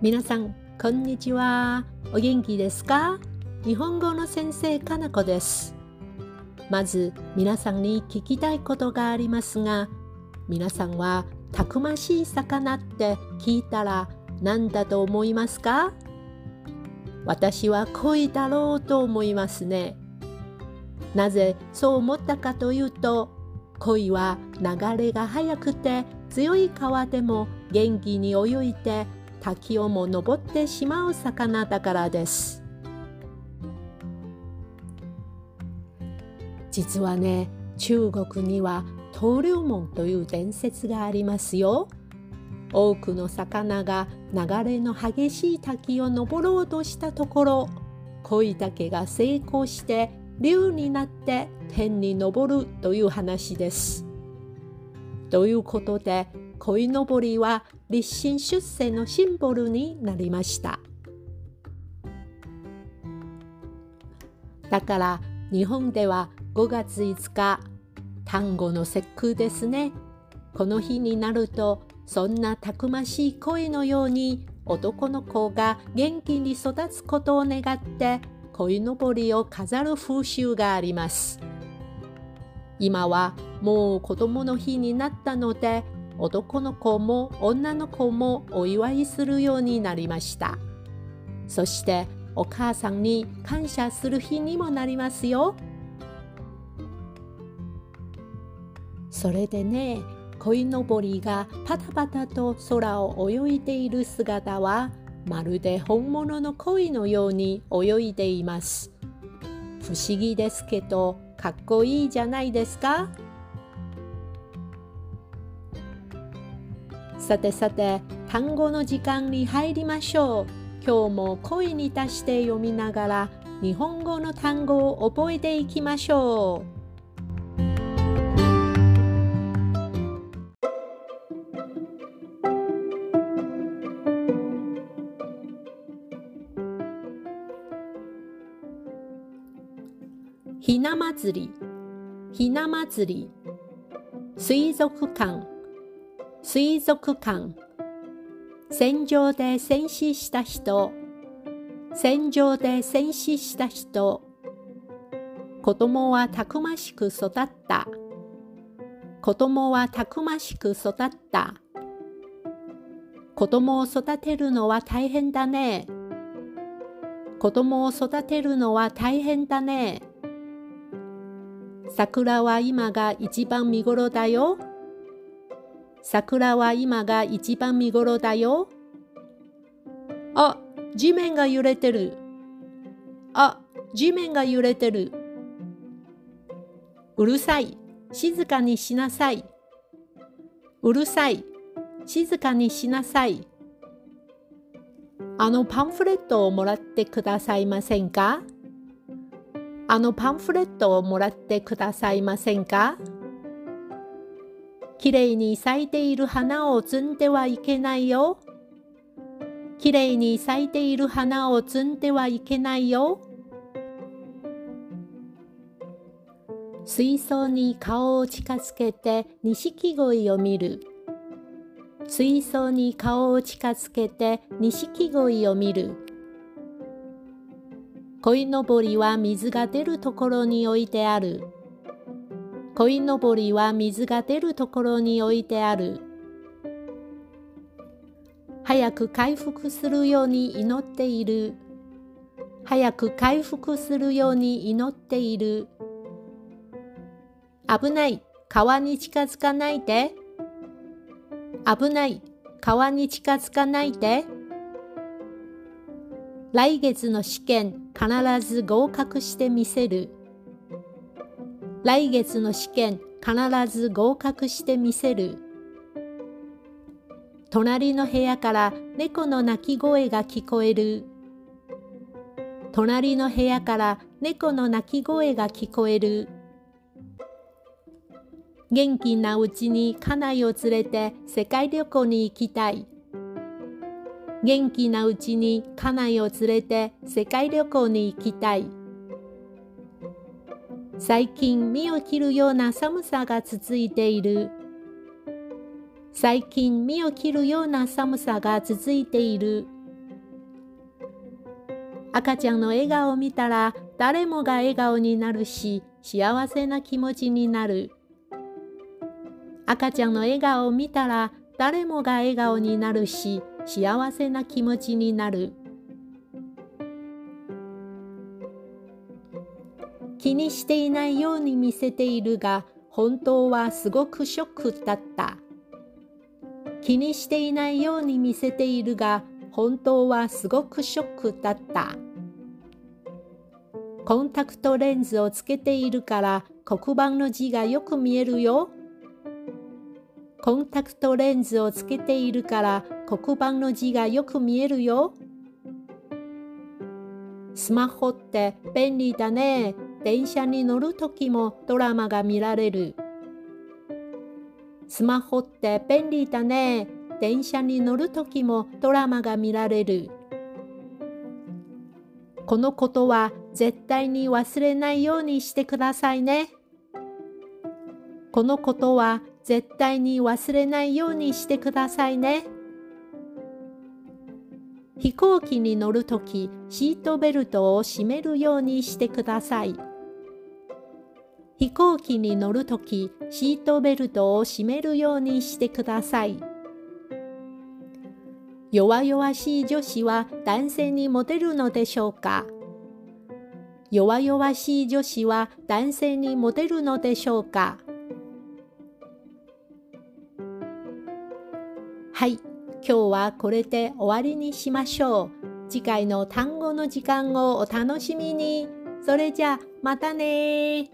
皆さん、こんにちは。お元気ですか？日本語の先生、かなこです。まず、皆さんに聞きたいことがありますが、皆さんはたくましい魚って聞いたら何だと思いますか？私は恋だろうと思いますね。なぜそう思ったかというと、恋は流れが速くて強い川でも元気に泳いで滝をも登ってしまう魚だからです。実はね、中国には登竜門という伝説がありますよ。多くの魚が流れの激しい滝を登ろうとしたところ恋竹が成功して竜になって天に昇るという話です。ということで鯉のぼりは立身出世のシンボルになりました。だから日本では5月5日単語の節句ですね。この日になるとそんなたくましい恋のように男の子が元気に育つことを願って鯉のぼりを飾る風習があります。今はもう子供の日になったので男の子も女の子もお祝いするようになりました。そしてお母さんに感謝する日にもなりますよ。それでね、鯉のぼりがパタパタと空を泳いでいる姿はまるで本物の鯉のように泳いでいます。不思議ですけどかっこいいじゃないですか？さてさて単語の時間に入りましょう。今日も声に出して読みながら日本語の単語を覚えていきましょう。ひな祭り、ひな祭り、水族館、水族館、戦場で戦死した人、戦場で戦死した人、子供はたくましく育った。子供はたくましく育った。子供を育てるのは大変だね。子供を育てるのは大変だね。桜は今が一番見頃だよ。桜は今が一番見頃だよ。あ、地面が揺れてる。あ、地面が揺れてる。うるさい。静かにしなさい。うるさい。静かにしなさい。あのパンフレットをもらってくださいませんか？あのパンフレットをもらってくださいませんか？きれいに咲いている花を摘んではいけないよ。きれいに咲いている花を摘んではいけないよ。水槽に顔を近づけて錦鯉を見る。水槽に顔を近づけて錦鯉を見る。鯉のぼりは水が出るところに置いてある。鯉のぼりは水が出るところに置いてある。早く回復するように祈っている。早く回復するように祈っている。危ない。川に近づかないで。危ない。川に近づかないで。来月の試験必ず合格してみせる。来月の試験必ず合格してみせる。隣の部屋から猫の鳴き声が聞こえる。隣の部屋から猫の鳴き声が聞こえる。元気なうちに家内を連れて世界旅行に行きたい。元気なうちに家内を連れて世界旅行に行きたい。最近身を切るような寒さが続いている。最近身を切るような寒さが続いている。赤ちゃんの笑顔を見たら誰もが笑顔になるし幸せな気持ちになる。赤ちゃんの笑顔を見たら誰もが笑顔になるし幸せな気持ちになる。気にしていないように見せているが本当はすごくショックだった。気にしていないように見せているが本当はすごくショックだった。コンタクトレンズをつけているから黒板の字がよく見えるよ。コンタクトレンズをつけているから黒板の字がよく見えるよ。スマホって便利だね。電車に乗るときもドラマが見られる。スマホって便利だね。電車に乗るときもドラマが見られる。このことは絶対に忘れないようにしてくださいね。このことは絶対に忘れないようにしてくださいね。飛行機に乗るときシートベルトを締めるようにしてください。飛行機に乗るときシートベルトを締めるようにしてください。弱々しい女子は男性にモテるのでしょうか？弱々しい女子は男性にモテるのでしょうか？はい、今日はこれで終わりにしましょう。次回の単語の時間をお楽しみに。それじゃあまたね